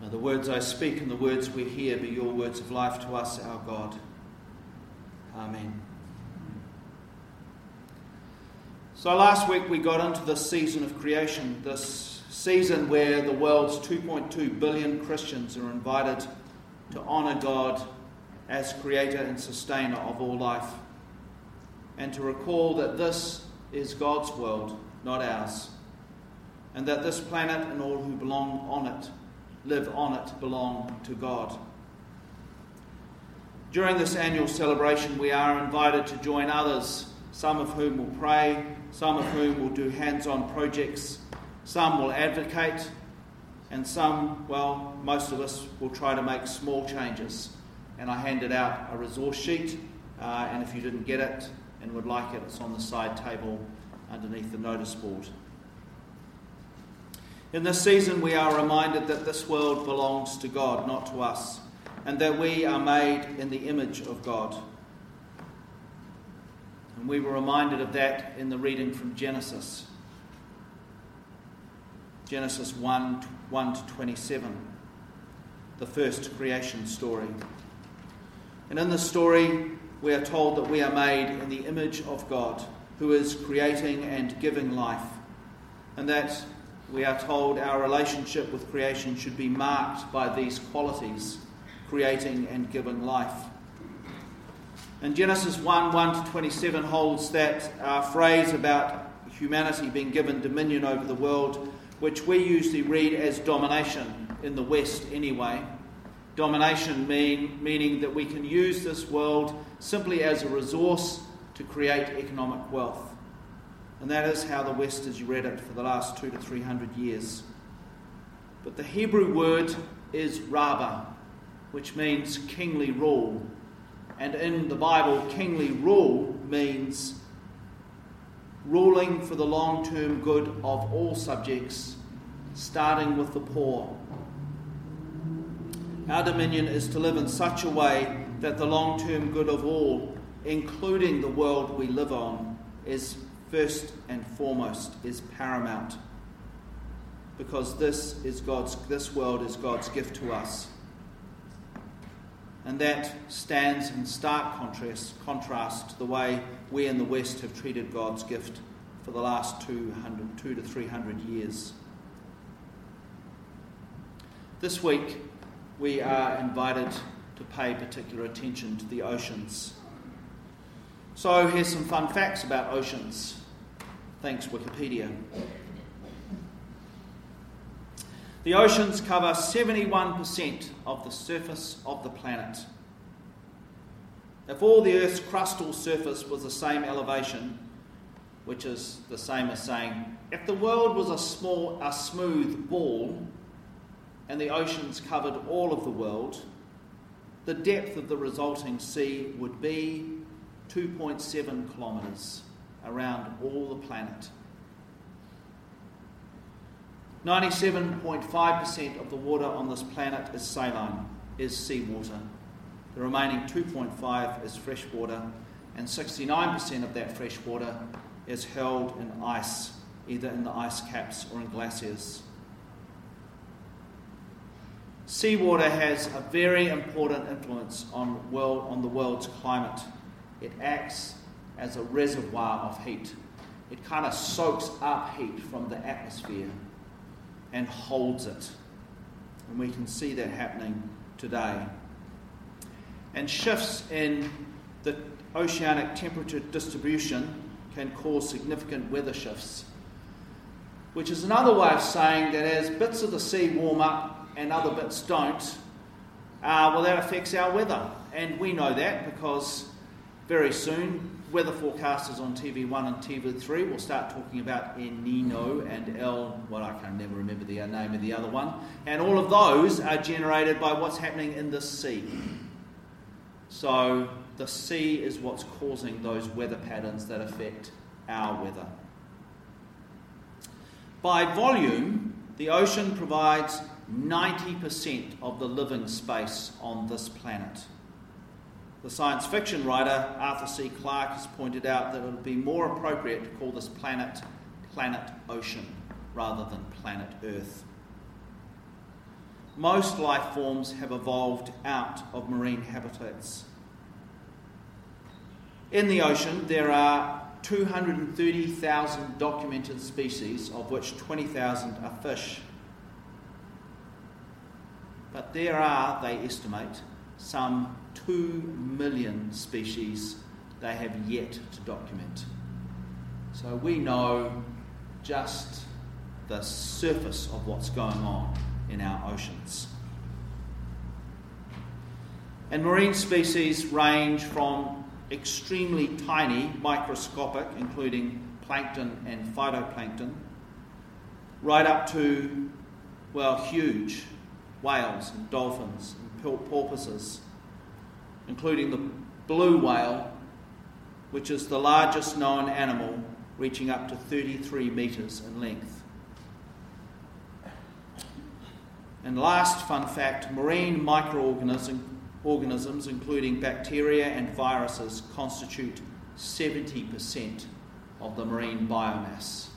May the words I speak and the words we hear be your words of life to us, our God. Amen. So last week we got into this season of creation, this season where the world's 2.2 billion Christians are invited to honour God as creator and sustainer of all life, and to recall that this is God's world, not ours, and that this planet and all who belong on it live on it belong to God. During this annual celebration, we are invited to join others, some of whom will pray, some of whom will do hands on projects, some will advocate, and some, well, most of us will try to make small changes. And I handed out a resource sheet, uh, and if you didn't get it and would like it, it's on the side table underneath the notice board. In this season, we are reminded that this world belongs to God, not to us, and that we are made in the image of God. And we were reminded of that in the reading from Genesis. Genesis 1 1 to 27, the first creation story. And in this story, we are told that we are made in the image of God, who is creating and giving life, and that we are told our relationship with creation should be marked by these qualities creating and giving life. And Genesis 1 1 to 27 holds that phrase about humanity being given dominion over the world, which we usually read as domination in the West anyway. Domination mean, meaning that we can use this world simply as a resource to create economic wealth. And that is how the West has read it for the last two to three hundred years. But the Hebrew word is radah, which means kingly rule. And in the Bible, kingly rule means ruling for the long term good of all subjects, starting with the poor. Our dominion is to live in such a way that the long term good of all, including the world we live on, is first and foremost is paramount because this is God's this world is God's gift to us. And that stands in stark contrast, contrast to the way we in the West have treated God's gift for the last 200, two to 300 years. This week, we are invited to pay particular attention to the oceans. So, here's some fun facts about oceans. Thanks, Wikipedia. The oceans cover 71% of the surface of the planet. If all the Earth's crustal surface was the same elevation, which is the same as saying, if the world was a small, a smooth ball, and the oceans covered all of the world, the depth of the resulting sea would be 2.7 kilometres around all the planet. 97.5% of the water on this planet is saline, is seawater. The remaining 2.5 is fresh water, and 69% of that fresh water is held in ice, either in the ice caps or in glaciers. Seawater has a very important influence on, world, on the world's climate. It acts as a reservoir of heat. It kind of soaks up heat from the atmosphere and holds it. And we can see that happening today. And shifts in the oceanic temperature distribution can cause significant weather shifts, which is another way of saying that as bits of the sea warm up and other bits don't, uh, well, that affects our weather. And we know that because very soon weather forecasters on TV1 and TV3 will start talking about El Nino and El, well, I can never remember the name of the other one. And all of those are generated by what's happening in the sea. So the sea is what's causing those weather patterns that affect our weather. By volume, the ocean provides 90% of the living space on this planet. The science fiction writer Arthur C. Clarke has pointed out that it would be more appropriate to call this planet Planet Ocean rather than Planet Earth. most life forms have evolved out of marine habitats. In the ocean, there are 230,000 documented species, of which 20,000 are fish. But there are, they estimate, some 2 million species they have yet to document. So we know just the surface of what's going on in our oceans. And marine species range from extremely tiny, microscopic, including plankton and phytoplankton, right up to, well, huge whales and dolphins and porpoises, including the blue whale, which is the largest known animal, reaching up to 33 metres in length. And last fun fact marine microorganisms, organisms, including bacteria and viruses, constitute 70% of the marine biomass.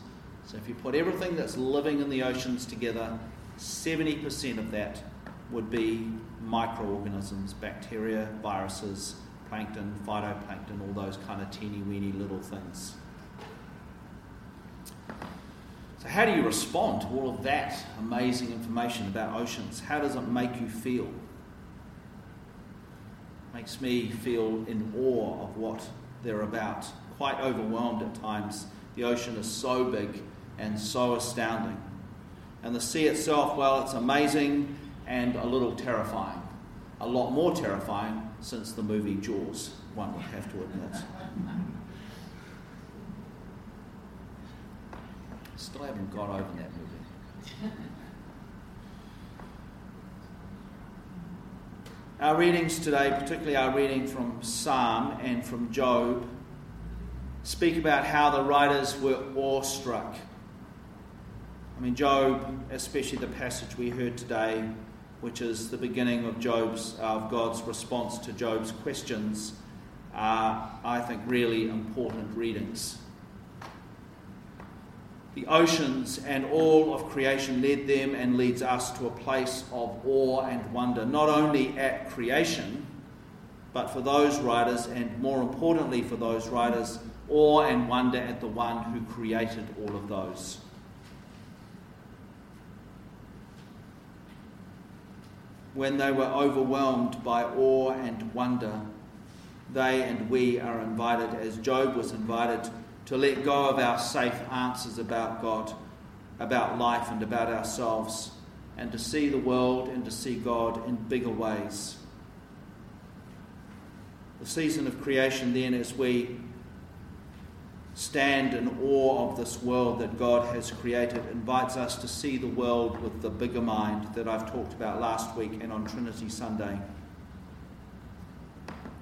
So if you put everything that's living in the oceans together, 70% of that would be microorganisms, bacteria, viruses, plankton, phytoplankton, all those kind of teeny weeny little things. So, how do you respond to all of that amazing information about oceans? How does it make you feel? Makes me feel in awe of what they're about. Quite overwhelmed at times. The ocean is so big and so astounding. And the sea itself, well, it's amazing and a little terrifying. A lot more terrifying since the movie Jaws, one would have to admit. Still haven't got over that movie. Our readings today, particularly our reading from Psalm and from Job, speak about how the writers were awestruck I mean, Job, especially the passage we heard today, which is the beginning of Job's uh, of God's response to Job's questions, are, I think, really important readings. The oceans and all of creation led them and leads us to a place of awe and wonder, not only at creation, but for those writers, and more importantly for those writers, awe and wonder at the one who created all of those. When they were overwhelmed by awe and wonder, they and we are invited, as Job was invited, to let go of our safe answers about God, about life, and about ourselves, and to see the world and to see God in bigger ways. The season of creation, then, as we stand in awe of this world that God has created invites us to see the world with the bigger mind that I've talked about last week and on Trinity Sunday.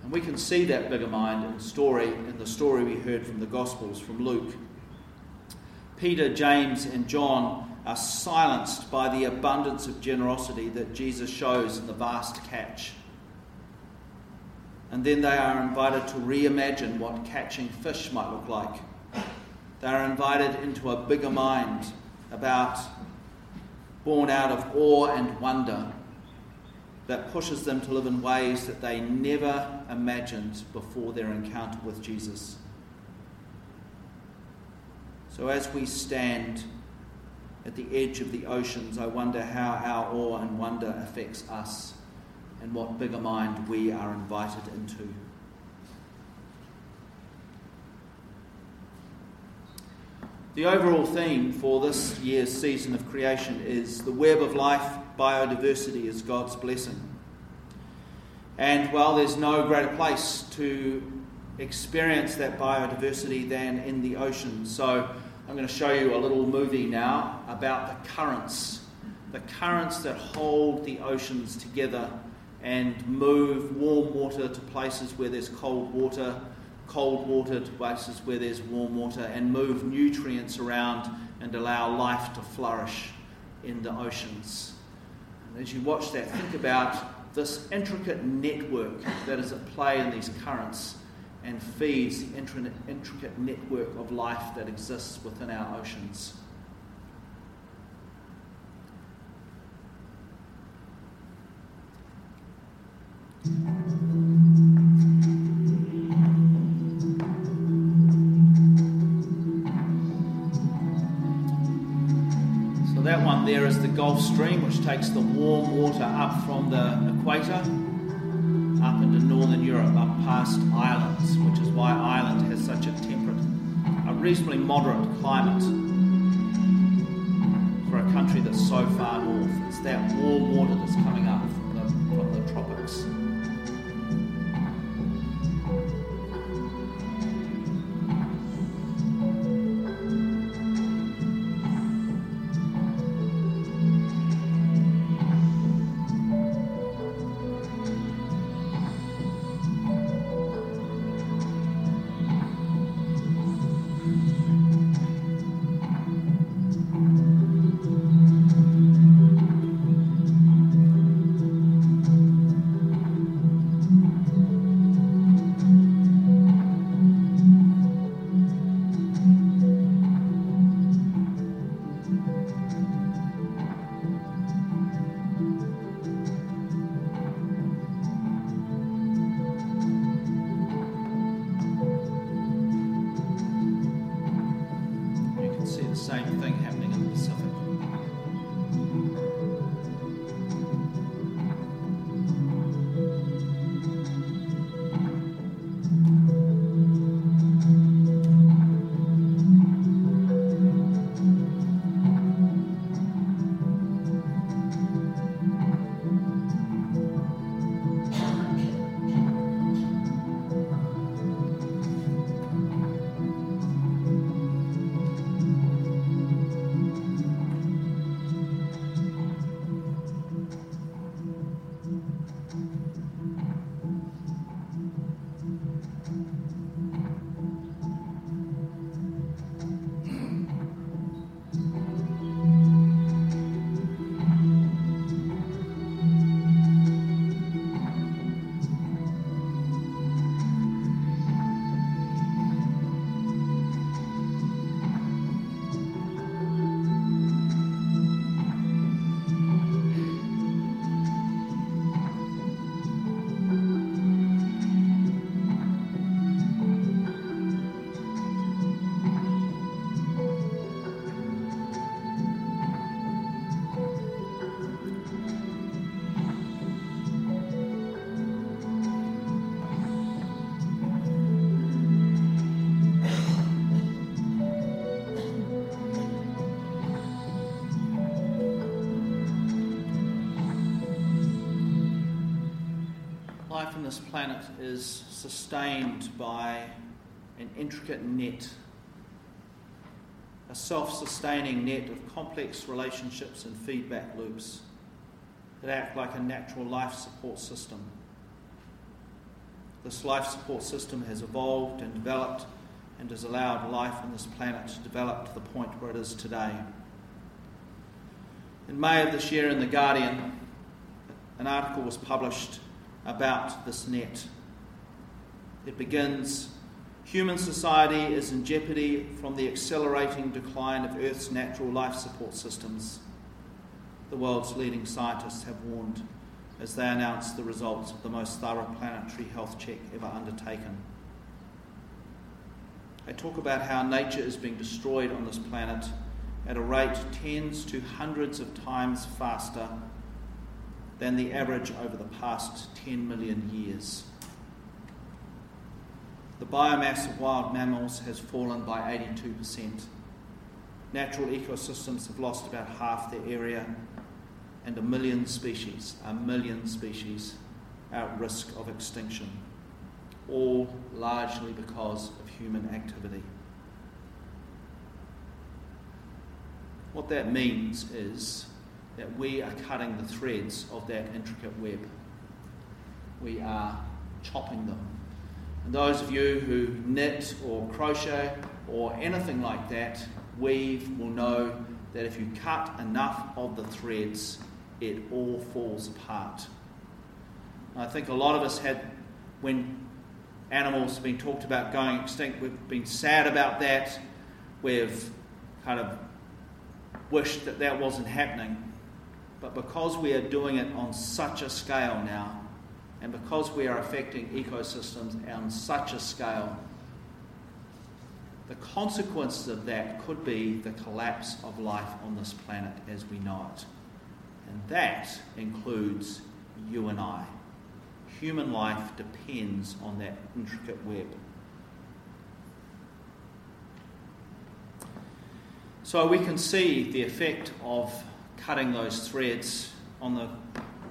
And we can see that bigger mind in story in the story we heard from the Gospels from Luke. Peter, James, and John are silenced by the abundance of generosity that Jesus shows in the vast catch. And then they are invited to reimagine what catching fish might look like. They are invited into a bigger mind about, born out of awe and wonder, that pushes them to live in ways that they never imagined before their encounter with Jesus. So, as we stand at the edge of the oceans, I wonder how our awe and wonder affects us and what bigger mind we are invited into. The overall theme for this year's season of creation is the web of life, biodiversity is God's blessing. And while there's no greater place to experience that biodiversity than in the ocean. So I'm going to show you a little movie now about the currents, the currents that hold the oceans together and move warm water to places where there's cold water, cold water to places where there's warm water, and move nutrients around and allow life to flourish in the oceans. And as you watch that, think about this intricate network that is at play in these currents and feeds the intricate network of life that exists within our oceans. So that one there is the Gulf Stream, which takes the warm water up from the equator up into northern Europe, up past Ireland, which is why Ireland has such a temperate, a reasonably moderate climate for a country that's so far north. It's that warm water that's coming up from the, from the tropics. This planet is sustained by an intricate net, a self sustaining net of complex relationships and feedback loops that act like a natural life support system. This life support system has evolved and developed and has allowed life on this planet to develop to the point where it is today. In May of this year in The Guardian, an article was published about this net. It begins Human society is in jeopardy from the accelerating decline of Earth's natural life support systems. The world's leading scientists have warned as they announce the results of the most thorough planetary health check ever undertaken. They talk about how nature is being destroyed on this planet at a rate tens to hundreds of times faster than the average over the past 10 million years. The biomass of wild mammals has fallen by 82%. Natural ecosystems have lost about half their area, and a million species, a million species, are at risk of extinction, all largely because of human activity. What that means is that we are cutting the threads of that intricate web. We are chopping them. And those of you who knit or crochet or anything like that, weave, will know that if you cut enough of the threads, it all falls apart. I think a lot of us had, when animals have been talked about going extinct, we've been sad about that. We've kind of wished that that wasn't happening. But because we are doing it on such a scale now, And because we are affecting ecosystems on such a scale, the consequences of that could be the collapse of life on this planet as we know it. And that includes you and I. Human life depends on that intricate web. So we can see the effect of cutting those threads on the,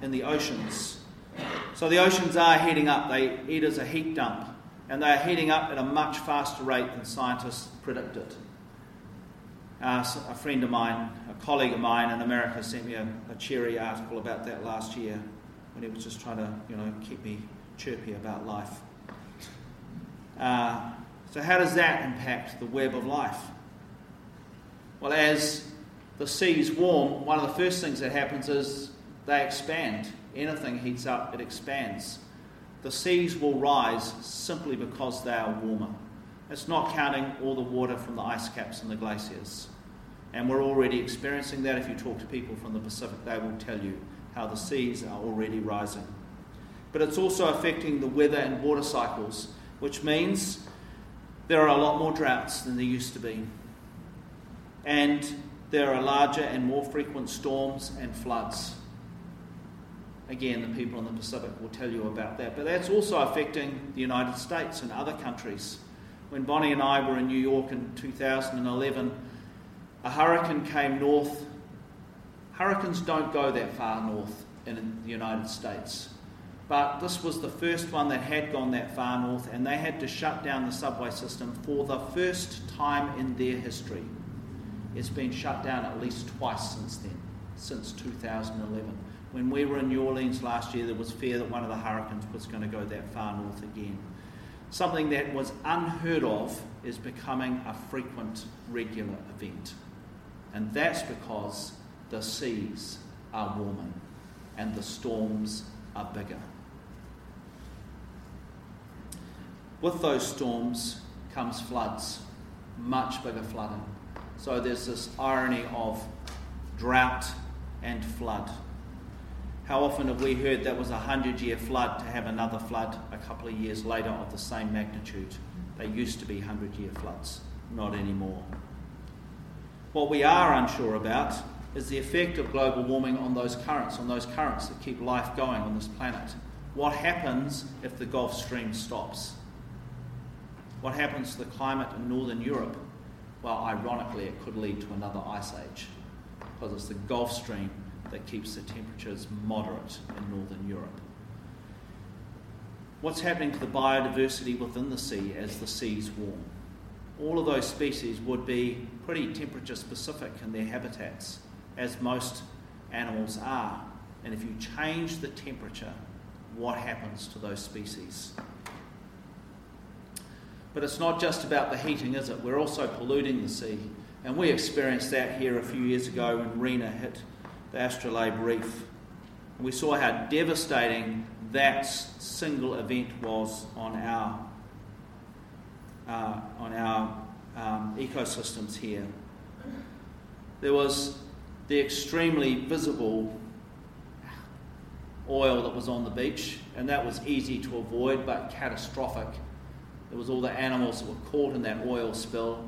in the oceans. So the oceans are heating up. They, it is a heat dump, and they are heating up at a much faster rate than scientists predicted. Uh, a friend of mine, a colleague of mine in America, sent me a, a cheery article about that last year when he was just trying to, you know, keep me chirpy about life. Uh, so how does that impact the web of life? Well, as the seas warm, one of the first things that happens is they expand. Anything heats up, it expands. The seas will rise simply because they are warmer. It's not counting all the water from the ice caps and the glaciers. And we're already experiencing that. If you talk to people from the Pacific, they will tell you how the seas are already rising. But it's also affecting the weather and water cycles, which means there are a lot more droughts than there used to be. And there are larger and more frequent storms and floods. Again, the people in the Pacific will tell you about that. But that's also affecting the United States and other countries. When Bonnie and I were in New York in 2011, a hurricane came north. Hurricanes don't go that far north in the United States. But this was the first one that had gone that far north, and they had to shut down the subway system for the first time in their history. It's been shut down at least twice since then, since 2011. When we were in New Orleans last year, there was fear that one of the hurricanes was going to go that far north again. Something that was unheard of is becoming a frequent, regular event. And that's because the seas are warming and the storms are bigger. With those storms comes floods, much bigger flooding. So there's this irony of drought and flood. How often have we heard that was a hundred year flood to have another flood a couple of years later of the same magnitude? They used to be hundred year floods, not anymore. What we are unsure about is the effect of global warming on those currents, on those currents that keep life going on this planet. What happens if the Gulf Stream stops? What happens to the climate in Northern Europe? Well, ironically, it could lead to another ice age because it's the Gulf Stream that keeps the temperatures moderate in Northern Europe. What's happening to the biodiversity within the sea as the seas warm? All of those species would be pretty temperature specific in their habitats, as most animals are. And if you change the temperature, what happens to those species? But it's not just about the heating, is it? We're also polluting the sea. And we experienced that here a few years ago when Rena hit the Astrolabe Reef. And we saw how devastating that single event was on our, uh, on our um, ecosystems here. There was the extremely visible oil that was on the beach, and that was easy to avoid but catastrophic there was all the animals that were caught in that oil spill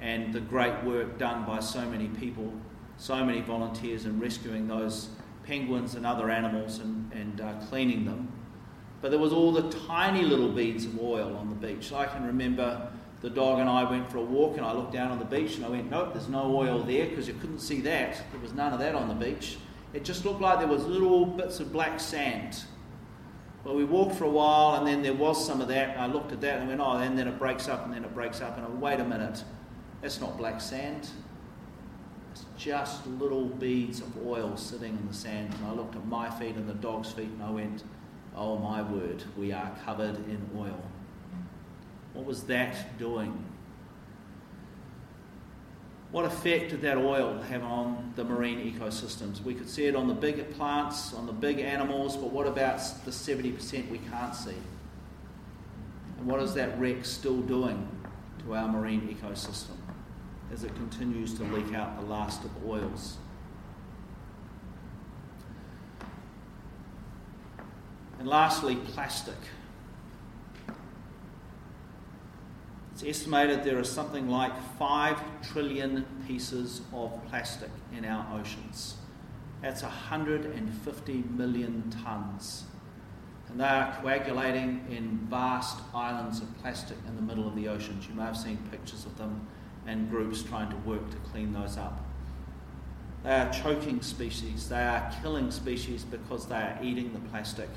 and the great work done by so many people, so many volunteers in rescuing those penguins and other animals and, and uh, cleaning them. But there was all the tiny little beads of oil on the beach. I can remember the dog and I went for a walk and I looked down on the beach and I went, nope, there's no oil there because you couldn't see that. There was none of that on the beach. It just looked like there was little bits of black sand well, we walked for a while, and then there was some of that. I looked at that and went, oh, and then it breaks up, and then it breaks up. And I went, wait a minute, that's not black sand. It's just little beads of oil sitting in the sand. And I looked at my feet and the dog's feet, and I went, oh my word, we are covered in oil. What was that doing? What effect did that oil have on the marine ecosystems? We could see it on the big plants, on the big animals, but what about the 70% we can't see? And what is that wreck still doing to our marine ecosystem as it continues to leak out the last of oils? And lastly, plastic. It's estimated there are something like 5 trillion pieces of plastic in our oceans. That's 150 million tonnes. And they are coagulating in vast islands of plastic in the middle of the oceans. You may have seen pictures of them and groups trying to work to clean those up. They are choking species, they are killing species because they are eating the plastic.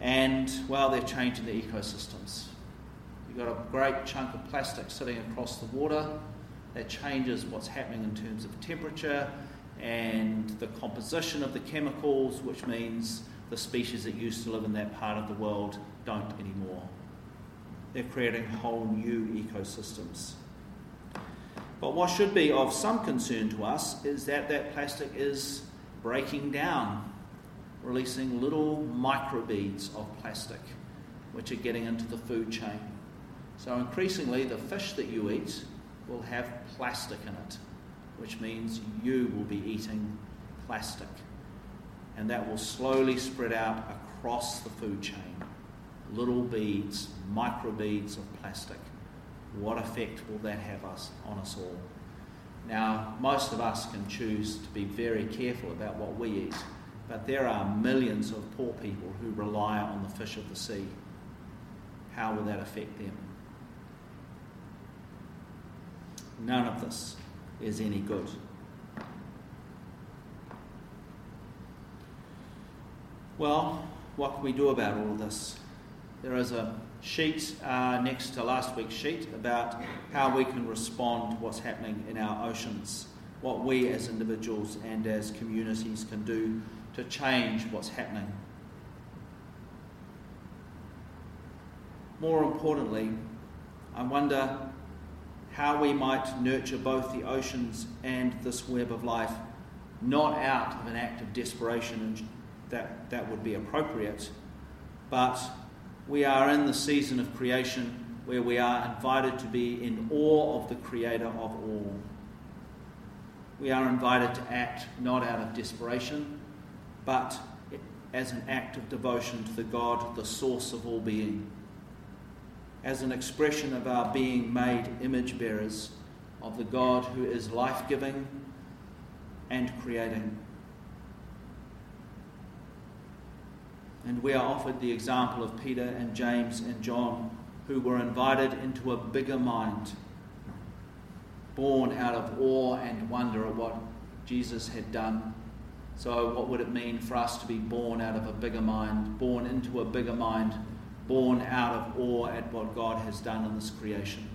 And, well, they're changing the ecosystems. You've got a great chunk of plastic sitting across the water. That changes what's happening in terms of temperature and the composition of the chemicals, which means the species that used to live in that part of the world don't anymore. They're creating whole new ecosystems. But what should be of some concern to us is that that plastic is breaking down, releasing little microbeads of plastic, which are getting into the food chain. So increasingly, the fish that you eat will have plastic in it, which means you will be eating plastic. And that will slowly spread out across the food chain. Little beads, microbeads of plastic. What effect will that have us on us all? Now, most of us can choose to be very careful about what we eat, but there are millions of poor people who rely on the fish of the sea. How will that affect them? None of this is any good. Well, what can we do about all of this? There is a sheet uh, next to last week's sheet about how we can respond to what's happening in our oceans, what we as individuals and as communities can do to change what's happening. More importantly, I wonder how we might nurture both the oceans and this web of life, not out of an act of desperation, that, that would be appropriate, but we are in the season of creation where we are invited to be in awe of the Creator of all. We are invited to act not out of desperation, but as an act of devotion to the God, the source of all being as an expression of our being made image bearers of the God who is life giving and creating. And we are offered the example of Peter and James and John, who were invited into a bigger mind, born out of awe and wonder at what Jesus had done. So, what would it mean for us to be born out of a bigger mind, born into a bigger mind? Born out of awe at what God has done in this creation.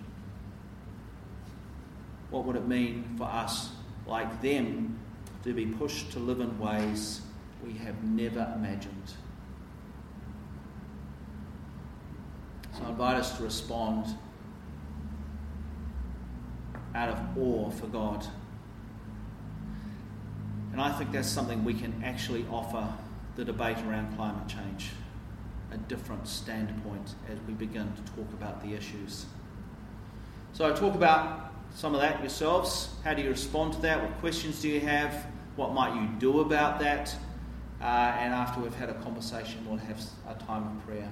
What would it mean for us, like them, to be pushed to live in ways we have never imagined? So I invite us to respond out of awe for God. And I think that's something we can actually offer the debate around climate change a different standpoint as we begin to talk about the issues. So, talk about some of that yourselves. How do you respond to that? What questions do you have? What might you do about that? Uh, and after we've had a conversation, we'll have a time of prayer.